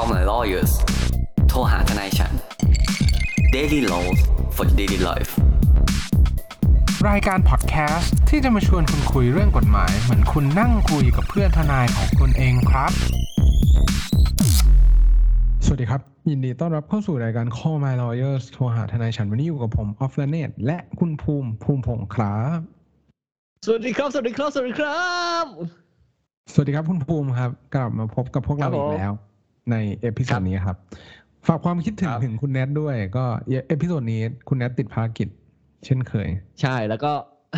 Call my lawyers โทรหาทนายฉัน Daily Laws for daily life รายการพอดแคสต์ที่จะมาชวนคุณคุยเรื่องกฎหมาย เหมือนคุณนั่งคุยกับเพื่อนทนายของคุณเองครับ สวัสดีครับ ยินดีต้อนรับเข้าสู่รายการ Call My Lawyers โทรหาทนายฉันวันนี้อยู่กับผมออฟลเนตและคุณภูมิภูมิพงษ์ครับสวัสดีครับ สวัสดีครับ สวัสดีครับ สวัสดีครับคุณภูมิครับ กลับมาพบกับพวกเราอีกแล้วครับผม ใน episode นี้ครับครับ ฝากความคิดถึงครับถึงคุณแนทด้วย ก็ episode นี้คุณแนทติดภารกิจ เช่นเคย ใช่แล้วก็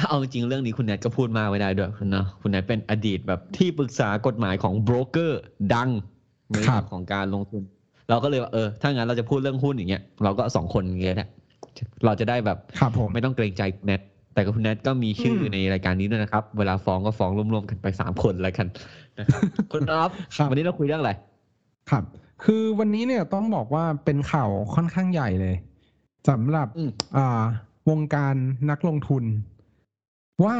เอาจริงๆเรื่องนี้คุณแนทก็พูดมากไม่ได้ด้วยนะคุณแนทเป็นอดีตแบบที่ปรึกษากฎหมายของโบรกเกอร์ดังในเรื่ครับงของการลงทุน เราก็เลยว่าเออถ้างั้นเราจะพูดเรื่องหุ้นอย่างเงี้ยเราก็สองคนอย่างเงี้ยแหละเราจะได้แบบครับผมไม่ต้องเกรงใจคุณแนทแต่กับคุณแนทก็มีชื่ออมในรายการนี้ด้วยนะครับ เวลาฟ้องก็ฟ้องรวมๆกันไปสามคนแล้วกันนะครับคุณอ๊อฟครับวันนี้เราคุยเรื่องอะไร ครับ คือวันนี้เนี่ยต้องบอกว่าเป็นข่าวค่อนข้างใหญ่เลยสำหรับอืมอ่าวงการนักลงทุนว่า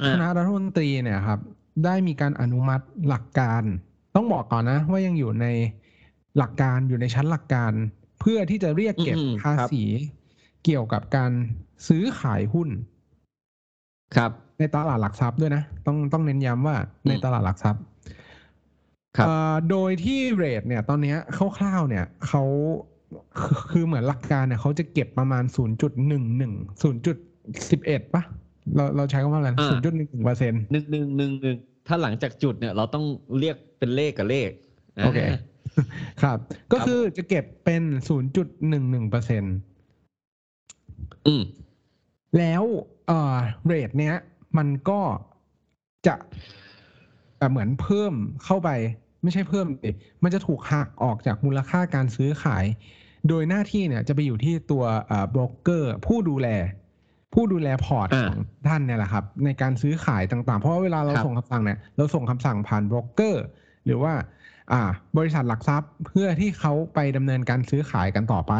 อ่าคณะรัฐมนตรีเนี่ยครับ ได้มีการอนุมัติหลักการ ต้องบอกก่อนนะ ว่ายังอยู่ในหลักการอยู่ในชั้นหลักการ เพื่อที่จะเรียกเก็บอืมภาครับษีเกี่ยวกับการซื้อขายหุ้น ครับ ในตลาดหลักทรัพย์ด้วยนะ ต้องต้องเน้นย้ำว่าในตลาดหลักทรัพย์ครับเอ่อ โดยที่เรทเนี่ยตอนเนี้ยคร่าวๆเนี่ยเขาคือคือเหมือนหลักการเนี่ยเขาจะเก็บประมาณ 0.11 0.11ปะเราเราใช้คำว่าอะไรอ่า0.11เปอร์เซ็นต์หนึ่งหนึ่งหนึ่งหนึ่งถ้าหลังจากจุดเนี่ยเราต้องเรียกเป็นเลขกับเลขโอเคครับ ก็ครับคือจะเก็บเป็น0.11เปอร์เซ็นต์อืมแล้วเอ่อ rate เนี้ย มันก็จะแบบเหมือนเพิ่มเข้าไป ไม่ใช่เพิ่มดิมันจะถูกหักออกจากมูลค่าการซื้อขาย โดยหน้าที่เนี่ยจะไปอยู่ที่ตัวโบรกเกอร์ผู้ดูแล ผู้ดูแลพอร์ตอ่าของท่านเนี่ยแหละครับ ในการซื้อขายต่างๆ เพราะว่าเวลาเราครับส่งคำสั่งเนี่ยเราส่งคำสั่งผ่านโบรกเกอร์หรือว่าอ่าบริษัทหลักทรัพย์เพื่อที่เขาไปดำเนินการซื้อขายกันต่อไป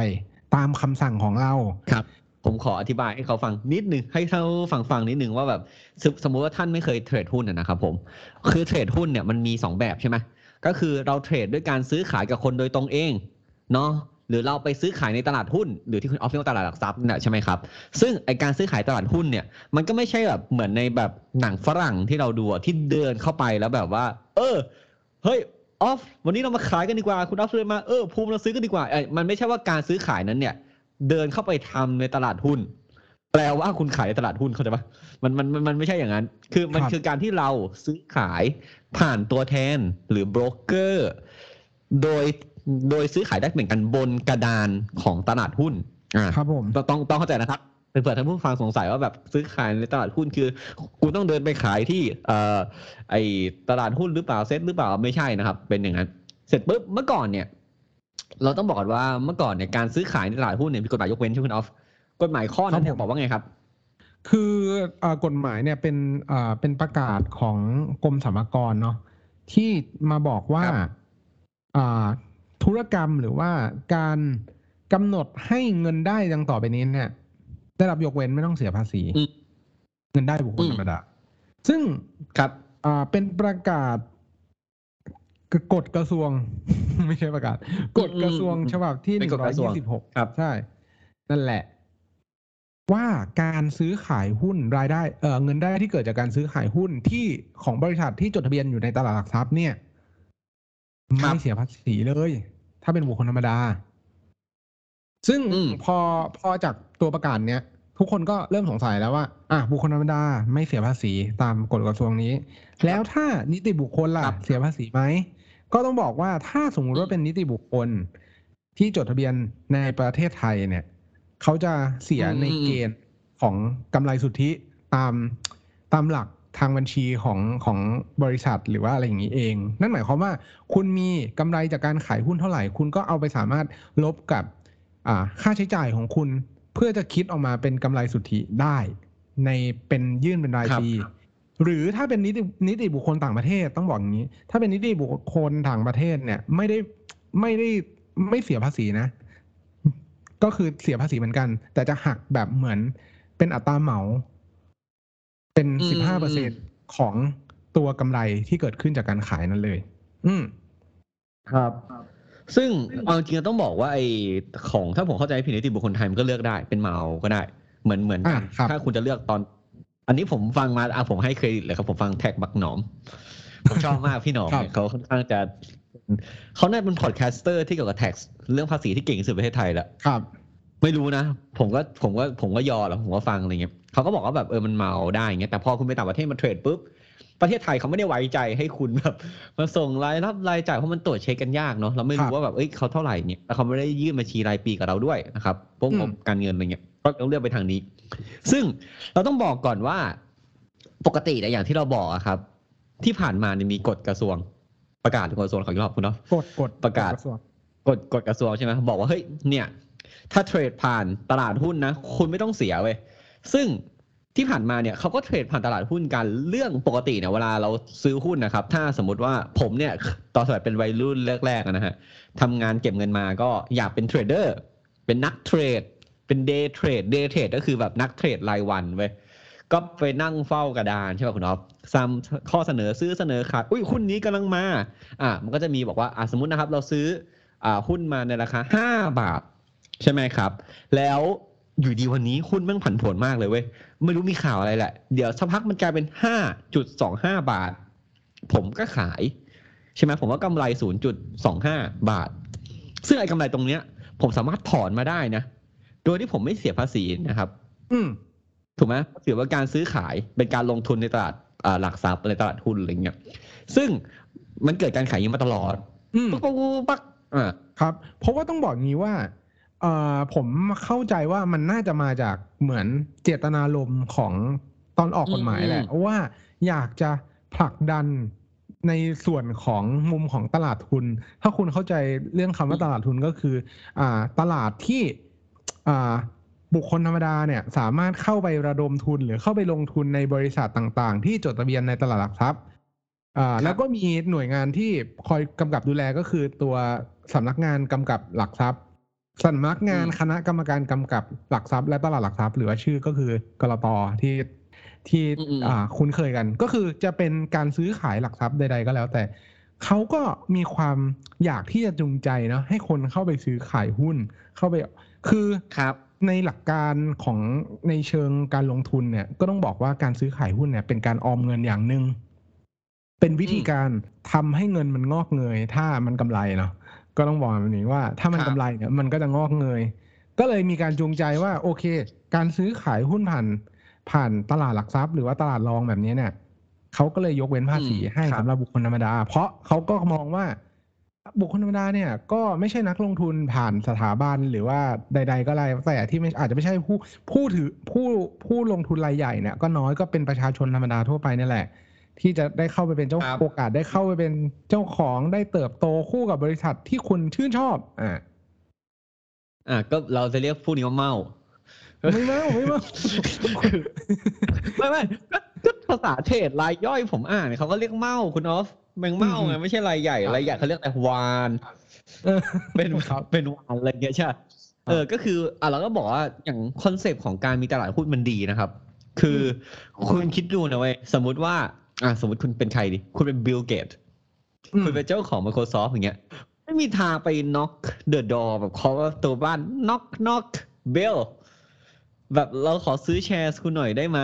ตามคำสั่งของเราครับผมขออธิบายให้เขาฟังนิดหนึ่งให้เขาฟังฟังนิดหนึ่งว่าแบบสมสมมุติว่าท่านไม่เคยเทรดหุ้นนะนะครับผมคือเทรดหุ้นเนี่ยมันมีสองแบบใช่ไหม ก็คือเราเทรดด้วยการซื้อขายกับคนโดยตรงเองเนาะหรือเราไปซื้อขายในตลาดหุ้น หรือที่คุณออฟเรียกว่าตลาดหลักทรัพย์นี่ยใช่ไหมครับซึ่งไอการซื้อขายตลาดหุ้นเนี่ยมันก็ไม่ใช่แบบเหมือนในแบบหนังฝรั่งที่เราดูอะที่เดินเข้าไปแล้วแบบว่า เออเฮ้ยออฟวันนี้เรามาขายกันดีกว่าคุณออฟเลยมาเออภูมิเราซื้อกันดีกว่าเอ้ยมันไม่ใช่ว่าการซื้อขายนั้นเนี่ย เดินเข้าไปทำในตลาดหุ้น แปลว่าคุณขายในตลาดหุ้นเข้าใจปะมันมันมันมันไม่ใช่อย่างนั้น คือมันครับคือการที่เราซื้อขายผ่านตัวแทนหรือโบรกเกอร์โดยโดยซื้อขายได้เหมือนกันบนกระดานของตลาดหุ้นอ่าครับผมต้องต้องต้องเข้าใจนะครับเผื่อท่านผู้ฟังสงสัยว่าแบบซื้อขายในตลาดหุ้นคือคุณต้องเดินไปขายที่เอ่อไอตลาดหุ้นหรือเปล่าเซ็ตหรือเปล่าไม่ใช่นะครับ เป็นอย่างนั้น เสร็จปุ๊บเมื่อก่อนเนี่ย เราต้องบอกก่อนว่าเมื่อก่อนเนี่ยการซื้อขายในตลาดหุ้นเนี่ยมีกฎหมายยกเว้นใช่ไหมคุณออฟ กฎหมายข้อนั้นเนี่ยบอกว่าไงครับ คือเอ่อกฎหมายเนี่ยเป็นเอ่อเป็นประกาศของกรมสรรพากรเนาะที่มาบอกว่าครับอ่าธุรกรรมหรือว่าการกำหนดให้เงินได้ดังต่อไปนี้เนี่ย ได้รับยกเว้นไม่ต้องเสียภาษีอืมเงินได้บุคคลอืมธรรมดา ซึ่งครับอ่าเป็นประกาศกฎกระทรวง ไม่ใช่ประกาศกฎกระทรวงอืมฉบับที่หเป็นนึ่งกฎร้อกยระทรวงยี่สิบหกครับ ใช่ นั่นแหละ ว่าการซื้อขายหุ้นรายได้เออเงินได้ที่เกิดจากการซื้อขายหุ้นที่ของบริษัทที่จดทะเบียนอยู่ในตลาดหลักทรัพย์เนี่ยครับไม่เสียภาษีเลย ถ้าเป็นบุคคลธรรมดา ซึ่งอืมพอพอจากตัวประกาศเนี้ยทุกคนก็เริ่มสงสัยแล้วว่า อะบุคคลธรรมดาไม่เสียภาษีตามกฎกระทรวงนี้ แล้วถ้านิติบุคคลล่ะครับเสียภาษีไหมก็ต้องบอกว่าถ้าสมมุติว่าเป็นนิติบุคคลที่จดทะเบียนในประเทศไทยเนี่ย เขาจะเสียอืมในเกณฑ์ของกำไรสุทธิตามตามหลักทางบัญชีของของบริษัทหรือว่าอะไรอย่างนี้เอง นั่นหมายความว่า คุณมีกำไรจากการขายหุ้นเท่าไหร่ คุณก็เอาไปสามารถลบกับอ่าค่าใช้จ่ายของคุณ เพื่อจะคิดออกมาเป็นกำไรสุทธิได้ ในเป็นยื่นเป็นรายครับปี หรือถ้าเป็นนิตินิติบุคคลต่างประเทศต้องบอกอย่างนี้ ถ้าเป็นนิติบุคคลต่างประเทศเนี่ยไม่ได้ไม่ได้ไม่เสียภาษีนะ ก็คือเสียภาษีเหมือนกัน แต่จะหักแบบเหมือนเป็นอัตราเหมา เป็นอืมสิบห้าเปอร์เซ็นของตัวกำไรที่เกิดขึ้นจากการขายนั่นเลย อืมครับซึ่งเอาจริงๆต้องบอกว่าไอของถ้าผมเข้าใจผิดนิติบุคคลไทยมันก็เลือกได้เป็นเมาก็ได้ เหมือนเหมือนกันอ่าครับถ้าคุณจะเลือกตอน อันนี้ผมฟังมาอะผมให้เครดิตเลยครับผมฟังแท็กบักหนอม ผมชอบมากพี่หนอมครับเนี่ยเขาค่อนข้างจะ เขาน่าเป็น podcaster ที่เกี่ยวกับ tax เรื่องภาษีที่เก่งที่สุดในประเทศไทยแล้วครับ ไม่รู้นะ ผมก็ผมก็ผมก็ยอแล้วผมก็ฟังอะไรเงี้ยเขาก็บอกว่าแบบเออมันเหมาได้เงี้ยแต่พอคุณไปต่างประเทศมา trade ปุ๊บประเทศไทยเขาไม่ได้ไว้ใจให้คุณแบบมาส่งรายรับรายจ่ายเพราะมันตรวจเช็คกันยากเนาะเราไม่รู้ครัรู้บว่าแบบเอ้ยเขาเท่าไหร่เนี่ยแล้วเขาไม่ได้ยื่นบัญชีรายปีกับเราด้วยนะครับพวกงบการเงินอืมอะไรเงี้ยก็ต้องเลือกไปทางนี้ ซึ่งเราต้องบอกก่อนว่าปกติเนี่ยอย่างที่เราบอกอะครับ ที่ผ่านมาเนี่ยมีกฎกระทรวง ประกาศของกระทรวงของยอบคุณเนาะกดกดประกาศดระทรวงกฎกฎกระทรวงใช่ไหมบอกว่าเฮ้ยเนี่ย ถ้าเทรดผ่านตลาดหุ้นนะ คุณไม่ต้องเสียเว้ยซึ่งที่ผ่านมาเนี่ยเขาก็เทรดผ่านตลาดหุ้นกันเรื่องปกติเนี่ยเวลาเราซื้อหุ้นนะครับ ถ้าสมมติว่าผมเนี่ยตอนสมัยเป็นวัยรุ่นแรกๆอะนะฮะทำงานเก็บเงินมาก็อยากเป็นเทรดเดอร์เป็นนักเทรด เป็น day trade day trade ก็คือแบบนักเทรดรายวันเว้ยก็ไปนั่งเฝ้ากระดานใช่ป่ะคุณอ๊อฟ ซ้ำข้อเสนอซื้อเสนอขายอุ้ยหุ้นนี้กำลังมาอะมันก็จะมีบอกว่าอะสมมตินะครับ เราซื้ออ่าหุ้นมาในราคาห้าบาท ใช่ไหมครับ แล้วอยู่ดีวันนี้หุ้นแม่งผันผวนมากเลยเว้ยไม่รู้มีข่าวอะไรแหละ เดี๋ยวสักพักมันกลายเป็นห้าจุดสองห้าบาท ผมก็ขาย ใช่ไหมผมว่ากำไรศูนย์จุดสองห้าบาท ซึ่งไอ้กำไรตรงเนี้ย ผมสามารถถอนมาได้นะ โดยที่ผมไม่เสียภาษีนะครับ อืมถูกไหมถือว่าการซื้อขายเป็นการลงทุนในตลาดอ่า หลักทรัพย์ในตลาดหุ้นอะไรเงี้ยซึ่งมันเกิดการขายอยิงมาตลอดอืมปุ๊กปุ๊กปุ๊กปั๊กอ่าครับ เพราะว่าต้องบอกงี้ว่าเอ่อผมเข้าใจว่ามันน่าจะมาจากเหมือนเจตนารมณ์ของตอนออกกฎหมายแหละว่าอยากจะผลักดันในส่วนของมุมของตลาดทุน ถ้าคุณเข้าใจเรื่องคำว่าตลาดทุนก็คือ อ่า ตลาดที่ อ่า บุคคลธรรมดาเนี่ยสามารถเข้าไประดมทุนหรือเข้าไปลงทุนในบริษัทต่างๆ ที่จดทะเบียนในตลาดหลักทรัพย์อ่าแล้วก็มีหน่วยงานที่คอยกำกับดูแลก็คือตัวสำนักงานกำกับหลักทรัพย์สำนักงานอืมคณะกรรมการกำกับหลักทรัพย์ และตลาดหลักทรัพย์ หรือว่าชื่อก็คือกรตที่ที่อ่าคุ้นเคยกัน ก็คือจะเป็นการซื้อขายหลักทรัพย์ใด ๆ ก็แล้ว แต่เขาก็มีความอยากที่จะจูงใจเนาะให้คนเข้าไปซื้อขายหุ้นเข้าไป คือครับ ในหลักการของในเชิงการลงทุนเนี่ย ก็ต้องบอกว่าการซื้อขายหุ้นเนี่ย เป็นการออมเงินอย่างหนึ่งเป็นวิธีการทำให้เงินมันงอกเงย ถ้ามันกำไรเนาะก็ต้องบอกแบบนี้ว่า ถ้ามันครับกำไรเนี่ยมันก็จะงอกเงย ก็เลยมีการจูงใจว่าโอเค การซื้อขายหุ้นผ่านผ่านตลาดหลักทรัพย์ หรือว่าตลาดรองแบบนี้เนี่ยเขาก็เลยยกเว้นภาษีให้สำหรับบุคคลธรรมดา เพราะเขาก็มองว่า บุคคลธรรมดาเนี่ยก็ไม่ใช่นักลงทุนผ่านสถาบันหรือว่าใด ๆ ก็อะไรแต่ที่ไม่อาจจะไม่ใช่ผู้ผู้ถือผู้ผู้ลงทุนรายใหญ่เนี่ยก็น้อยก็เป็นประชาชนธรรมดาทั่วไปนี่แหละ ที่จะได้เข้าไปเป็นเจ้าครับโอกาสได้เข้าไปเป็นเจ้าของได้เติบโตคู่กับบริษัทที่คุณชื่นชอบ อ่าอ่าก็เราจะเรียกผู้นี้ว่าเมาไม่เม่าไม่เม่าไม่ไม่ก็ก็ภาษาเทรดรายย่อยผมอ่านเขาก็เรียกเม่าคุณออฟ แมงเม่าไงไม่ใช่รายใหญ่รายใหญ่เขาเรียกแต่วาฬเออเป็นครับเป็นวาฬอะไรเงี้ยใช่ปะเออก็คืออะเราก็บอกว่าอย่างคอนเซปต์ของการมีตลาดหุ้นมันดีนะครับ คืออคุณคิดดูนะเว้ยสมมุติว่าอะสมมติคุณเป็นใครดิคุณเป็นบิลเกตส์อืมคุณเป็นเจ้าของ Microsoft อย่างเงี้ย ไม่มีทางไป knock the door แบบเคาะประตัวบ้าน knock knock bell แบบเราขอซื้อแชร์คุณหน่อยได้ไหม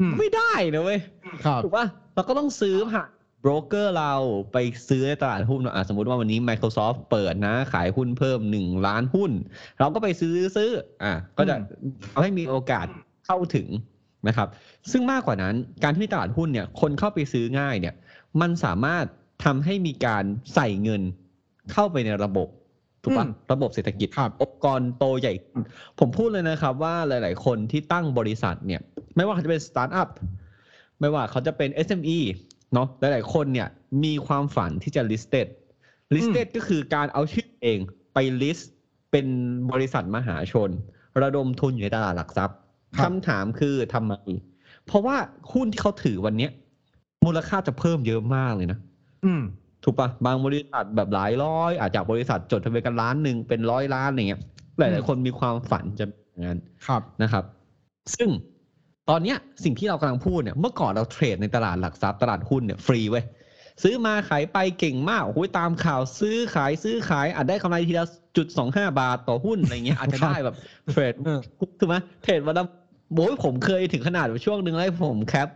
อืมไม่ได้นะเว้ยครับถูกป่ะเราก็ต้องซื้อผ่าน โบรกเกอร์เราไปซื้อในตลาดหุ้นอะสมมติว่าวันนี้ Microsoft เปิดนะ ขายหุ้นเพิ่มหนึ่งล้านหุ้น เราก็ไปซื้อซื้อ อะก็จะทำให้มีโอกาสเข้าถึงนะครับ ซึ่งมากกว่านั้นการที่มีตลาดหุ้นเนี่ย คนเข้าไปซื้อง่ายเนี่ย มันสามารถทำให้มีการใส่เงินเข้าไปในระบบถูกปะอืมระบบเศรษฐกิจครับองค์กรโตใหญ่ขึ้นผมพูดเลยนะครับว่าหลาย ๆ คนที่ตั้งบริษัทเนี่ย ไม่ว่าเขาจะเป็นสตาร์ทอัพไม่ว่าเขาจะเป็น SME เนาะหลายๆคนเนี่ยมีความฝันที่จะ listed listed ก็คือการเอาชื่อเองไป list เป็นบริษัทมหาชน ระดมทุนอยู่ในตลาดหลักทรัพย์ครับคำถามคือทำไมเพราะว่าหุ้นที่เขาถือวันเนี้ย มูลค่าจะเพิ่มเยอะมากเลยนะอืมถูกปะบางบริษัทแบบหลายร้อย อาจจากบริษัทจดทะเบียนกันล้านหนึ่งเป็นร้อยล้านอะไรเงี้ยหลายๆคนมีความฝันจะเป็นอย่างนั้นครับนะครับ ซึ่ง ตอนเนี้ยสิ่งที่เรากำลังพูดเนี่ยเมื่อก่อนเราเทรดในตลาดหลักทรัพย์ตลาดหุ้นเนี่ยฟรีเว้ยซื้อมาขายไปเก่งมากโอ้โหตามข่าวซื้อขายซื้อขายอาจได้กำไรทีละจุดสองห้าบาทต่อหุ้นอะไรเงี้ยอาจจะได้แบบเทรดเออถูกไหมเทรดวันละโอ้ยผมเคยถึงขนาดว่าช่วงหนึ่งแล้วผมแคป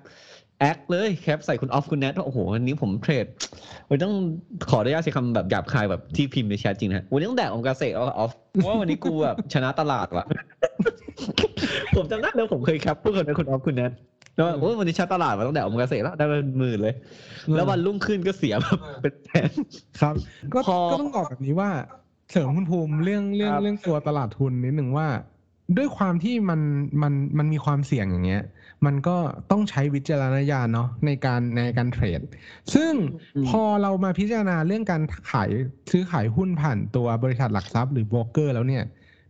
แอคเลยแคปใส่คุณออฟคุณแนทว่าโอ้โหวันนี้ผมเทรดวันต้องขออนุญาตใช้คำแบบหยาบคายแบบที่พิมพ์ในแชทจริงนะวันนี้ต้องแดกโอมากาเสะแล้วออฟเพราะว่าวันนี้กูแบบชนะตลาดว่ะ ผมจำได้แล้วผมเคยแคปพูดกับคุณออฟคุณแนทแล้วว่าโอ้ยวันนี้ชนะตลาดมาต้องแดกโอมากาเสะแล้วได้เป็นหมื่นเลย แล้ววันรุ่งขึ้นก็เสียแบบเป็นแสนครับ ก็พอก็ต้องบอกแบบนี้ว่าเสริมคุณภูมิเรื่องเรื่องครับเรื่องตัวตลาดทุนนิดหนึ่งว่า ด้วยความที่มันมันมันมีความเสี่ยงอย่างเงี้ย มันก็ต้องใช้วิจารณญาณเนาะในการในการเทรด ซึ่งพอเรามาพิจารณาเรื่องการขายซื้อขายหุ้นผ่านตัวบริษัทหลักทรัพย์หรือโบรกเกอร์แล้วเนี่ย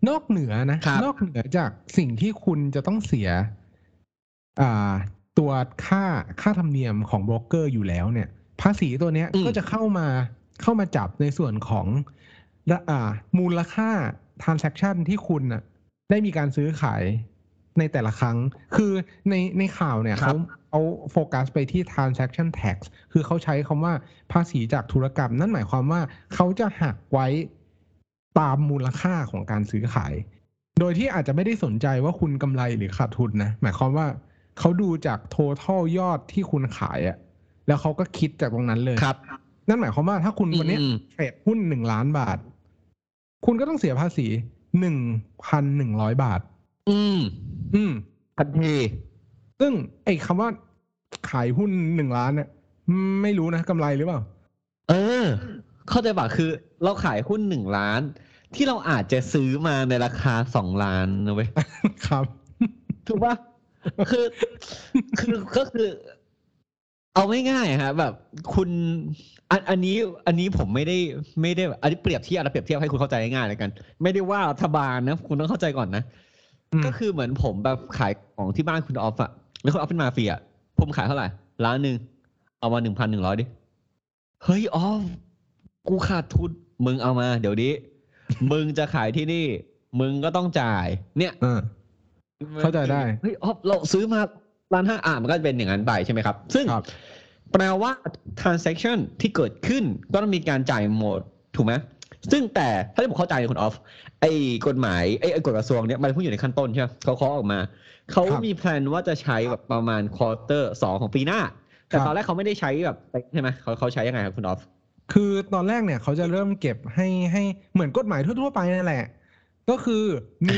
นอกเหนือนะครับนอกเหนือจากสิ่งที่คุณจะต้องเสีย อ่า ตัวค่าค่าธรรมเนียมของโบรกเกอร์อยู่แล้วเนี่ย ภาษีตัวเนี้ยอืมก็จะเข้ามาเข้ามาจับในส่วนของละอ่า มูลค่า transaction ที่คุณน่ะ ได้มีการซื้อขายในแต่ละครั้ง คือในในข่าวเนี่ยครัเขาบเขาโฟกัสไปที่ transaction tax คือเขาใช้คำว่าภาษีจากธุรกรรม นั่นหมายความว่าเขาจะหักไว้ ตามมูลค่าของการซื้อขาย โดยที่อาจจะไม่ได้สนใจว่าคุณกำไรหรือขาดทุนนะ หมายความว่าเขาดูจาก total ยอดที่คุณขายอะแล้วเขาก็คิดจากตรงนั้นเลยครับ นั่นหมายความว่าถ้าคุณวันเนี้ยอืมเทรดหุ้นหนึ่งล้านบาท คุณก็ต้องเสียภาษีหนึ่งพันหนึ่งร้อยบาท อืม อืมทันทีซึ่งไอ้คำว่าขายหุ้นหนึ่งล้านเนี่ยไม่รู้นะกำไรหรือเปล่า เออ เข้าใจป่ะคือเราขายหุ้นหนึ่งล้าน ที่เราอาจจะซื้อมาในราคาสองล้านนะเว้ยครับถูกป่ะคือคือก็คือเอาไม่ง่ายๆฮะแบบคุณอันอันนี้อันนี้ผมไม่ได้ไม่ได้อันนี้เปรียบเทียบนะเปรียบเทียบให้คุณเข้าใจง่ายๆเลยกัน ไม่ได้ว่ารัฐบาลนะ คุณต้องเข้าใจก่อนนะอืมก็คือเหมือนผมแบบขายของที่บ้านคุณออฟอะแล้วคุณออฟเป็นมาเฟียอะผมขายเท่าไหร่ล้านหนึ่งเอามาหนึ่งพันหนึ่งร้อยดิเฮ้ยออฟ กูขาดทุนมึงเอามา เดี๋ยวนี้ มึงจะขายที่นี่ มึงก็ต้องจ่าย เนี่ยอ่าเข้าใจได้ เฮ้ยออฟเราซื้อมาล้านห้าอ่ามันก็จะเป็นอย่างนั้นไปใช่ไหมครับ ซึ่งครับแปลว่า transaction ที่เกิดขึ้นก็ต้องมีการจ่ายหมด ถูกไหมซึ่งแต่ถ้าที่ผมเข้าใจคุณออฟไอ้กฎหมายไอ้ไอ้กฎกระทรวงเนี่ยมันเพิ่งอยู่ในขั้นต้นใช่ไหมเขาเคาะออกมา เขาครับมี plan ว่าจะใช้แบบประมาณ quarter สองของปีหน้า แต่ครับ ตอนแรกเขาไม่ได้ใช้แบบใช่ไหมเขาเขาใช้ยังไงครับคุณออฟ คือตอนแรกเนี่ยเขาจะเริ่มเก็บให้ให้เหมือนกฎหมายทั่ว ๆ ไปนั่นแหละ ก็คือมี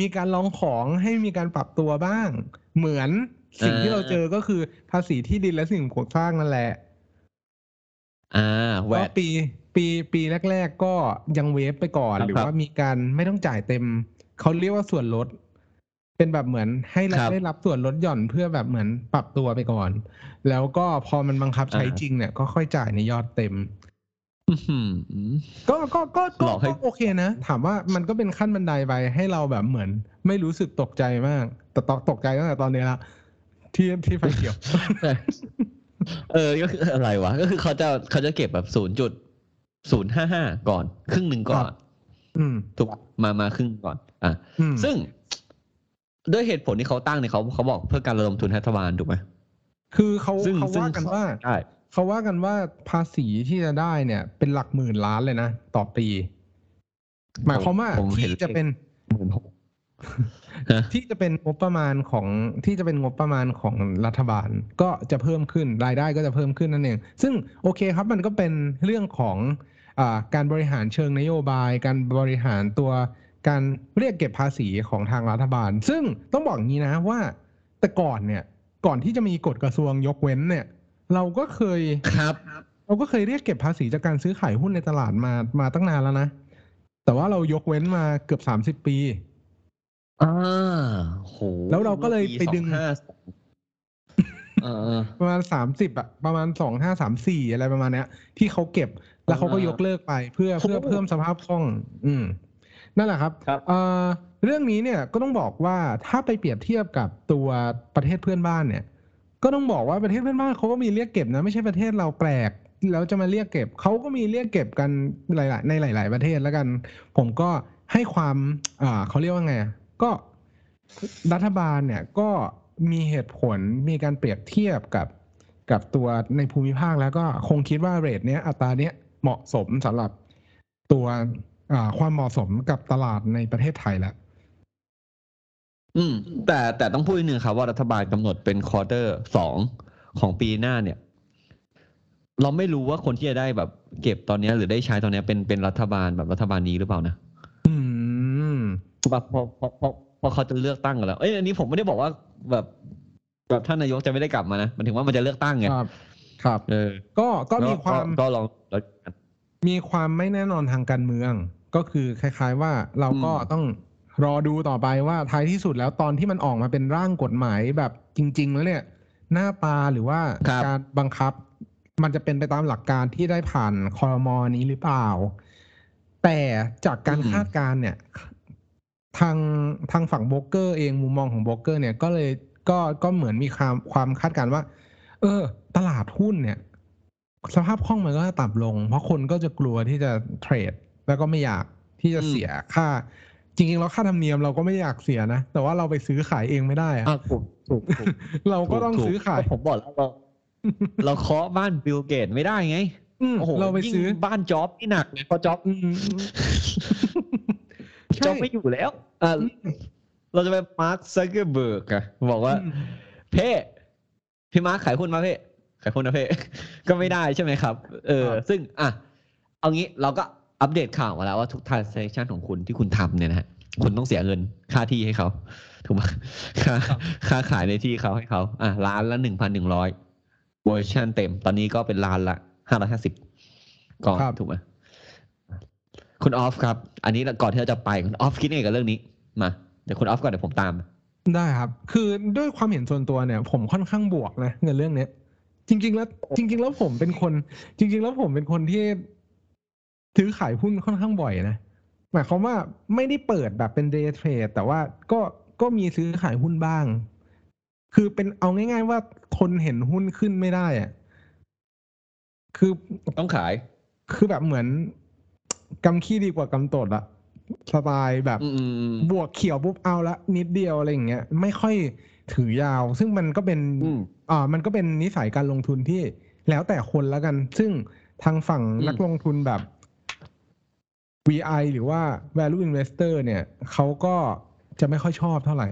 มีการลองของให้มีการปรับตัวบ้าง เหมือนสิ่งที่อ่าเราเจอก็คือภาษีที่ดินและสิ่งปลูกสร้างนั่นแหละ อ่าแวก็ดปีปีปีแรก ๆ ก็ยังเวฟไปก่อนครับหรือครับว่ามีการไม่ต้องจ่ายเต็ม เขาเรียกว่าส่วนลด เป็นแบบเหมือนให้เราครับได้รับส่วนลดหย่อนเพื่อแบบเหมือนปรับตัวไปก่อน แล้วก็พอมันบังคับใช้อ่าจริงเนี่ยก็ค่อยจ่ายในยอดเต็มอื้อหือก็ก็ก็ก็หลอกให้ก็โอเคนะ ถามว่ามันก็เป็นขั้นบันไดไปให้เราแบบเหมือน ไม่รู้สึกตกใจมาก แต่ตกตกใจตั้งแต่ตอนนี้ละที่ที่ไฟเขียว เออก็คืออะไรวะ ก็คือเขาจะเขาจะเก็บแบบศูนย์จุดศูนย์ห้าห้าก่อน ครึ่งหนึ่งก่อนครับอืมถูกปะมามาครึ่งก่อน อะอืมซึ่ง ด้วยเหตุผลที่เขาตั้งเนี่ยเขาเขาบอกเพื่อการระดมทุนรัฐบาลถูกไหมคือเขาซึ่งเขาซึ่งว่ากันว่าใช่เขาว่ากันว่าภาษีที่จะได้เนี่ย เป็นหลักหมื่นล้านเลยนะต่อปี หมายความว่าผมเห็นที่จะเป็นหมื่นหกฮะที่จะเป็นงบประมาณของที่จะเป็นงบประมาณของรัฐบาลก็จะเพิ่มขึ้นรายได้ก็จะเพิ่มขึ้นนั่นเอง ซึ่งโอเคครับมันก็เป็นเรื่องของอาการบริหารเชิงนโยบาย การบริหารตัว การเรียกเก็บภาษีของทางรัฐบาล ซึ่งต้องบอกอย่างนี้นะว่าแต่ก่อนเนี่ยก่อนที่จะมีกฎกระทรวงยกเว้นเนี่ย เราก็เคยครับเราก็เคยเรียกเก็บภาษีจากการซื้อขายหุ้นในตลาดมามาตั้งนานแล้วนะ แต่ว่าเรายกเว้นมาเกือบสามสิบปีอ่าโหแล้วเราก็เลยไปดึงห้าเออประมาณสามสิบอะประมาณสองห้าสามสี่อะไรประมาณเนี้ย ที่เขาเก็บแล้วเขาก็ยกเลิกไปเพื่อเพื่อโอ้เพิ่มสภาพคล่อง อืม นั่นแหละครับครับเอ่อเรื่องนี้เนี่ยก็ต้องบอกว่าถ้าไปเปรียบเทียบกับตัวประเทศเพื่อนบ้านเนี่ย ก็ต้องบอกว่าประเทศเพื่อนบ้านเขาก็มีเรียกเก็บนะไม่ใช่ประเทศเราแปลกแล้วจะมาเรียกเก็บเขาก็มีเรียกเก็บกันหลาย ๆ ในหลาย ๆ ประเทศแล้วกัน ผมก็ให้ความอ่าเขาเรียกว่าไงอะก็รัฐบาลเนี่ยก็มีเหตุผลมีการเปรียบเทียบกับกับตัวในภูมิภาคแล้วก็คงคิดว่า rate เนี้ยอัตราเนี้ยเหมาะสมสำหรับตัวอ่า ความเหมาะสมกับตลาดในประเทศไทยแล้วอืม แต่แต่ต้องพูดนิดนึงครับว่ารัฐบาลกำหนดเป็น quarter สองของปีหน้าเนี่ย เราไม่รู้ว่าคนที่จะได้แบบ เก็บตอนเนี้ยหรือได้ใช้ตอนเนี้ยเป็นเป็นรัฐบาลแบบรัฐบาลนี้หรือเปล่านะอืมแบบพอพอพอพอเขาจะเลือกตั้งกันแล้วเอ้ยอันนี้ผมไม่ได้บอกว่าแบบแบบท่านนายกจะไม่ได้กลับมานะมันถึงว่ามันจะเลือกตั้งไงครับ ครับ เออ ก็ก็มีความก็ลองแล้วมีความไม่แน่นอนทางการเมือง ก็คือคล้ายๆว่าเราก็อืมต้องรอดูต่อไปว่าท้ายที่สุดแล้วตอนที่มันออกมาเป็นร่างกฎหมายแบบจริง ๆ แล้วเนี่ย หน้าตาหรือว่าครับการบังคับ มันจะเป็นไปตามหลักการที่ได้ผ่านคอรมอนี้หรือเปล่า แต่จากการคาดการณ์เนี่ย ทางทางฝั่งโบรกเกอร์เองมุมมองของโบรกเกอร์เนี่ยก็เลยก็ก็เหมือนมีความความคาดการณ์ว่า เออ ตลาดหุ้นเนี่ย สภาพคล่องมันก็จะต่ำลง เพราะคนก็จะกลัวที่จะเทรด แล้วก็ไม่อยากที่จะอืมเสียค่า จริงๆแล้วค่าธรรมเนียมเราก็ไม่อยากเสียนะ แต่ว่าเราไปซื้อขายเองไม่ได้อะอะถูกถูกถูกเราก็ต้องถูซื้อขายก็ผมบอกแล้วเราเราเคาะบ้านบิลเกตส์ไม่ได้ไงอืมโอ้โหเราไปยิ่งซื้อบ้านจ็อบส์นี่หนักเลยเพราะจ็อบส์อืมใช่จ็อบส์ไม่อยู่แล้วอะเราจะไปมาร์คซักเกอร์เบิร์กอะบอกว่าอืมเพ่พี่มาร์คขายหุ้นมาเพ่ขายหุ้นนะเพ่ก็ไม่ได้ใช่ไหมครับ เออ ซึ่งอะเอางี้เราก็ อัปเดตข่าวมาแล้วว่าทุก transaction ของคุณที่คุณทำเนี่ยนะฮะคุณต้องเสียเงินค่าที่ให้เขาถูกไหมค่าค่าขายในที่เขาให้เขาอะล้านละหนึ่งพันหนึ่งร้อยเวอร์ชันเต็ม ตอนนี้ก็เป็นล้านละห้าร้อยห้าสิบก่อนครับถูกไหมคุณออฟครับ อันนี้ก่อนที่เราจะไปคุณออฟคิดยังไงกับเรื่องนี้มาเดี๋ยวคุณออฟก่อนเดี๋ยวผมตาม ได้ครับ คือด้วยความเห็นส่วนตัวเนี่ย ผมค่อนข้างบวกนะในเรื่องเนี้ยจริง ๆ แล้วจริง ๆ แล้วผมเป็นคน จริง ๆ แล้วผมเป็นคนที่ ซื้อขายหุ้นค่อนข้างบ่อยนะหมายความว่าไม่ได้เปิดแบบเป็น day trade แต่ว่าก็ก็มีซื้อขายหุ้นบ้าง คือเป็นเอาง่าย ๆ ว่าทนเห็นหุ้นขึ้นไม่ได้อะคือต้องขาย คือแบบเหมือนกำขี้ดีกว่ากำตดอะสไตล์แบบอืมอืมอืมบวกเขียวปุ๊บเอาละนิดเดียวอะไรอย่างเงี้ยไม่ค่อยถือยาว ซึ่งมันก็เป็นอืมอ่ามันก็เป็นนิสัยการลงทุนที่แล้วแต่คนแล้วกัน ซึ่งทางฝั่งอืมนักลงทุนแบบ VI หรือว่า value investor เนี่ยเขาก็จะไม่ค่อยชอบเท่าไหร่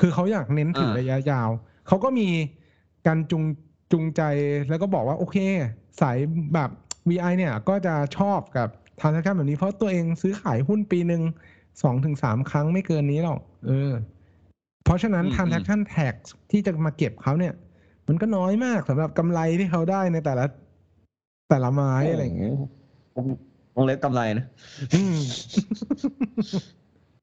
คือเขาอยากเน้นถึงระยะยาว เขาก็มีการจุงจูงใจแล้วก็บอกว่า โอเค สายแบบ VI เนี่ยก็จะชอบกับทางการแบบนี้เพราะตัวเองซื้อขายหุ้นปีหนึ่งสองถึงสามครั้งไม่เกินนี้หรอก เออ เพราะฉะนั้นอืม transaction tax ที่จะมาเก็บเขาเนี่ย มันก็น้อยมากสำหรับกำไรที่เขาได้ในแต่ละแต่ละไม้อะไรอย่างเงี้ย วงวงเล็บกำไรนะอืม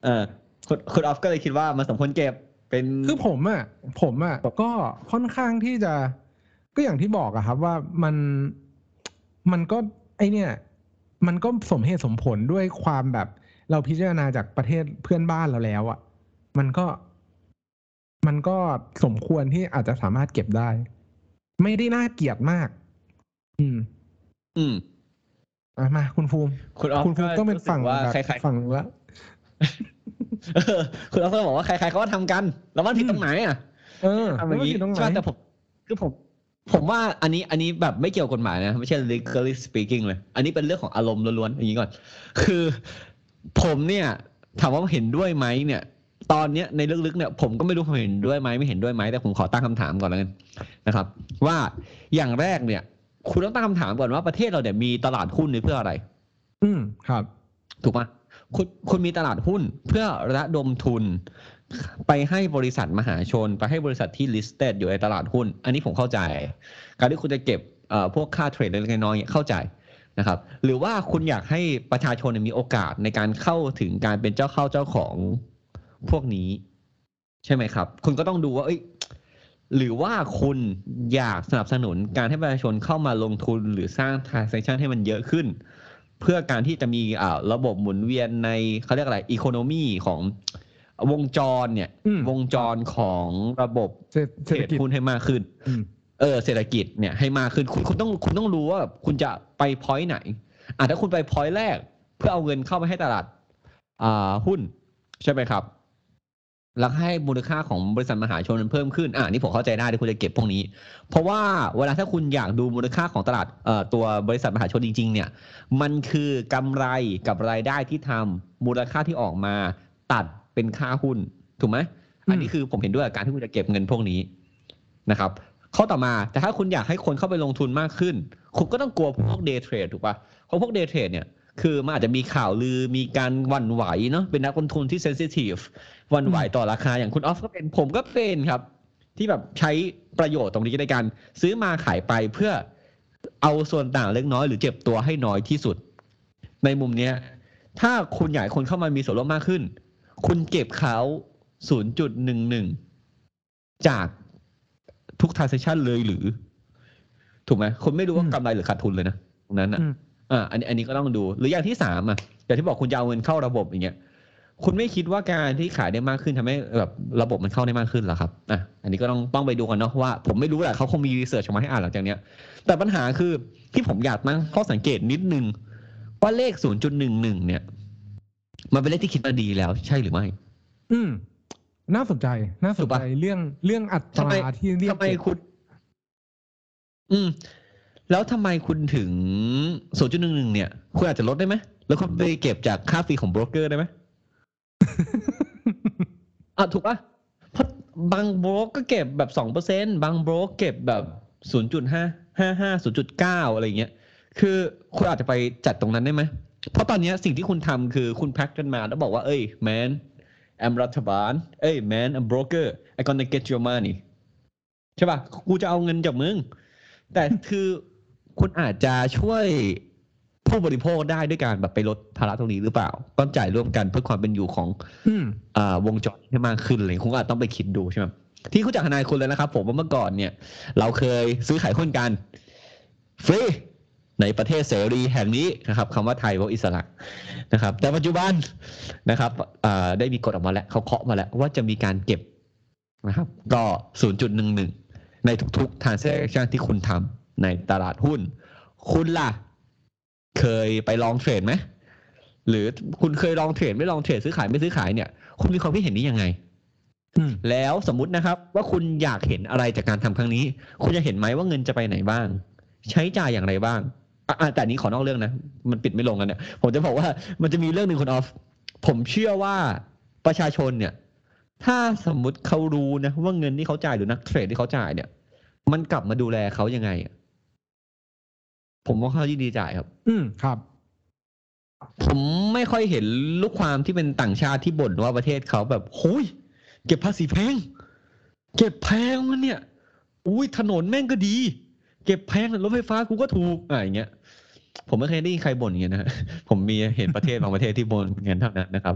เออคุณคุณออฟก็เลยคิดว่ามันสมควรเก็บเป็นคือผมอะผมอะก็ค่อนข้างที่จะ ก็อย่างที่บอกอะครับว่ามันมันก็ไอเนี่ย มันก็สมเหตุสมผลด้วยความแบบ เราพิจารณาจากประเทศเพื่อนบ้านเราแล้วอะมันก็มันก็สมควรที่อาจจะสามารถเก็บได้ ไม่ได้น่าเกลียดมาก อืม อืม อะมาคุณภูมิ คุณออฟคุณภูมิต้องเป็นฝั่งรู้สึกว่าแบบใครๆฝั่งละเออคุณออฟก็บอกว่าใครๆเขาก็ทำกัน แล้วมันผิดตรงไหนอะเออทำอย่างนี้แล้วมันผิดตรงไหนใช่ไหมแต่ผมคือผม ผมว่าอันนี้อันนี้แบบไม่เกี่ยวกับกฎหมายนะ ไม่ใช่ legally speaking เลย อันนี้เป็นเรื่องของอารมณ์ล้วนๆอย่างนี้ก่อน คือผมเนี่ยถามว่าเห็นด้วยไหมเนี่ย ตอนเนี้ยในลึกๆเนี่ย ผมก็ไม่รู้ผมเห็นด้วยไหมไม่เห็นด้วยไหมแต่ผมขอตั้งคำถามก่อนแล้วกันนะครับ ว่าอย่างแรกเนี่ย คุณต้องตั้งคำถามก่อนว่าประเทศเราเนี่ยมีตลาดหุ้นนี้เพื่ออะไร อืมครับ ถูกปะคุณคุณมีตลาดหุ้นเพื่อระดมทุน ไปให้บริษัทมหาชน ไปให้บริษัทที่ listed อยู่ในตลาดหุ้น อันนี้ผมเข้าใจ การที่คุณจะเก็บเอ่อพวกค่าเทรดเล็กๆน้อยๆเนี่ยเข้าใจนะครับ หรือว่าคุณอยากให้ประชาชนเนี่ยมีโอกาสในการเข้าถึงการเป็นเจ้าเข้าเจ้าของพวกนี้ ใช่ไหมครับ คุณก็ต้องดูว่าเอ้ย หรือว่าคุณอยากสนับสนุนการให้ประชาชนเข้ามาลงทุนหรือสร้าง transaction ให้มันเยอะขึ้น เพื่อการที่จะมีอ่าระบบหมุนเวียนในเขาเรียกอะไรอีโคโนมีของวงจรเนี่ยอืมวงจรของระบบเศรษเทเศรรษฐดกิจหุ้นให้มากขึ้นอืมเออเศรษฐกิจเนี่ยให้มากขึ้นคุณคุณต้องคุณต้องรู้ว่าแบบคุณจะไปพอยต์ไหนอะถ้าคุณไปพอยต์แรก เพื่อเอาเงินเข้าไปให้ตลาดอ่าหุ้น ใช่ไหมครับ แล้วให้มูลค่าของบริษัทมหาชนมันเพิ่มขึ้น อ่านี่ผมเข้าใจได้ที่คุณจะเก็บพวกนี้ เพราะว่าเวลาถ้าคุณอยากดูมูลค่าของตลาดเอ่อตัวบริษัทมหาชนจริง ๆ เนี่ย มันคือกำไรกับรายได้ที่ทำมูลค่าที่ออกมาตัดเป็นค่าหุ้นถูกไหมอันนี้คือผมเห็นด้วยกับการที่คุณจะเก็บเงินพวกนี้นะครับข้อต่อมาแต่ถ้าคุณอยากให้คนเข้าไปลงทุนมากขึ้น คุณก็ต้องกลัวพวก day trade ถูกปะเพราะพวก day trade เนี่ยคือมันอาจจะมีข่าวลือมีการหวั่นไหวเนาะเป็นนักลงทุนที่เซนซิทีฟห วั่นไหวต่อราคาอย่างคุณออฟก็เป็นผมก็เป็นครับ ที่แบบใช้ประโยชน์ตรงนี้ในการซื้อมาขายไปเพื่อเอาส่วนต่างเล็กน้อยหรือเจ็บตัวให้น้อยที่สุด ในมุมเนี้ย ถ้าคุณอยากให้คนเข้ามามีส่วนร่วมมากขึ้น คุณเก็บเขา0.11จากทุก transaction เลยหรือ ถูกไหมคุณไม่รู้ว่าอืมกำไรหรือขาดทุนเลยนะตรงนั้นอะอืมอ่าอันนี้อันนี้ก็ต้องดู หรืออย่างที่สามอะอย่างที่บอกคุณจะเอาเงินเข้าระบบอย่างเงี้ย คุณไม่คิดว่าการที่ขายได้มากขึ้นทำให้แบบระบบมันเข้าได้มากขึ้นเหรอครับอะอันนี้ก็ต้องต้องไปดูกันเนาะว่า ผมไม่รู้แหละเขาคงมีรีเสิร์ชออกมาให้อ่านหลังจากเนี้ย แต่ปัญหาคือที่ผมอยากตั้งข้อสังเกตนิดนึง ว่าเลข0.11เนี่ย มันเป็นเลขที่คิดมาดีแล้วใช่หรือไม่ อืม น่าสนใจ น่าสถูนกใจปะเรื่องเรื่องอัตทำไมราที่เรียกทำไมเก็บคุณ อืม แล้วทำไมคุณถึง0.11เนี่ย คุณอาจจะลดได้ไหมแล้วคุณไปเก็บจากค่าฟรีของโบรกเกอร์ได้ไหม อะถูกปะเพราะบางโบรกก็เก็บแบบสองเปอร์เซ็นบางโบรกเก็บแบบศูนย์จุดห้าห้าห้าศูนย์จุดเก้าอะไรเงี้ย คือคุณอาจจะไปจัดตรงนั้นได้ไหม เพราะตอนนี้สิ่งที่คุณทำคือคุณแพ็กกันมาแล้วบอกว่า เอ้ย man I'm รัฐบาล เอ้ย man I'm broker I gonna get your money ใช่ป่ะ กูจะเอาเงินจากมึง แต่คือคุณอาจจะช่วย ผู้บริโภคได้ด้วยการแบบไปลดภาระตรงนี้หรือเปล่า ต้องจ่ายร่วมกันเพื่อความเป็นอยู่ของอืมอ่าวงจรให้มากขึ้นเลยคุณก็อาจต้องไปคิดดูใช่ไหมที่คุณจากทนายคุณเลยนะครับ ผมว่าเมื่อก่อนเนี่ย เราเคยซื้อขายหุ้นกัน ฟรีในประเทศเสรีแห่งนี้นะครับคำว่าไทยว่าอิสระนะครับ แต่ปัจจุบันนะครับอ่าได้มีกฎออกมาแล้วเขาเคาะมาแล้วว่าจะมีการเก็บนะครับ ก็ 0.11 ในทุกๆ transaction ที่คุณทำในตลาดหุ้น คุณล่ะ เคยไปลองเทรดไหมหรือคุณเคยลองเทรดไม่ลองเทรดซื้อขายไม่ซื้อขายเนี่ย คุณมีความคิดเห็นนี้ยังไงอืมแล้วสมมุตินะครับ ว่าคุณอยากเห็นอะไรจากการทำครั้งนี้ คุณจะเห็นไหมว่าเงินจะไปไหนบ้าง ใช้จ่ายอย่างไรบ้างอะอะแต่อันนี้ขอนอกเรื่องนะ มันปิดไม่ลงกันเนี่ย ผมจะบอกว่ามันจะมีเรื่องหนึ่งคุณออฟ ผมเชื่อว่าประชาชนเนี่ย ถ้าสมมุติเขารู้นะว่าเงินที่เขาจ่ายหรือนักเทรดที่เขาจ่ายเนี่ย มันกลับมาดูแลเขายังไงอะ ผมว่าเขายินดีจ่ายครับ อืมครับ ผมไม่ค่อยเห็นลูกความที่เป็นต่างชาติที่บ่นว่าประเทศเขาแบบโอ้ยเก็บภาษีแพง เก็บแพงมันเนี่ย อุ้ยถนนแม่งก็ดี เก็บแพงรถไฟฟ้ากูก็ถูกอะอย่างเงี้ยผมไม่เคยได้ยินใครบ่นอย่างเงี้ยนะฮะผมมีเห็นประเทศบางประเทศที่บ่นอย่างนั้นเท่านั้นนะครับ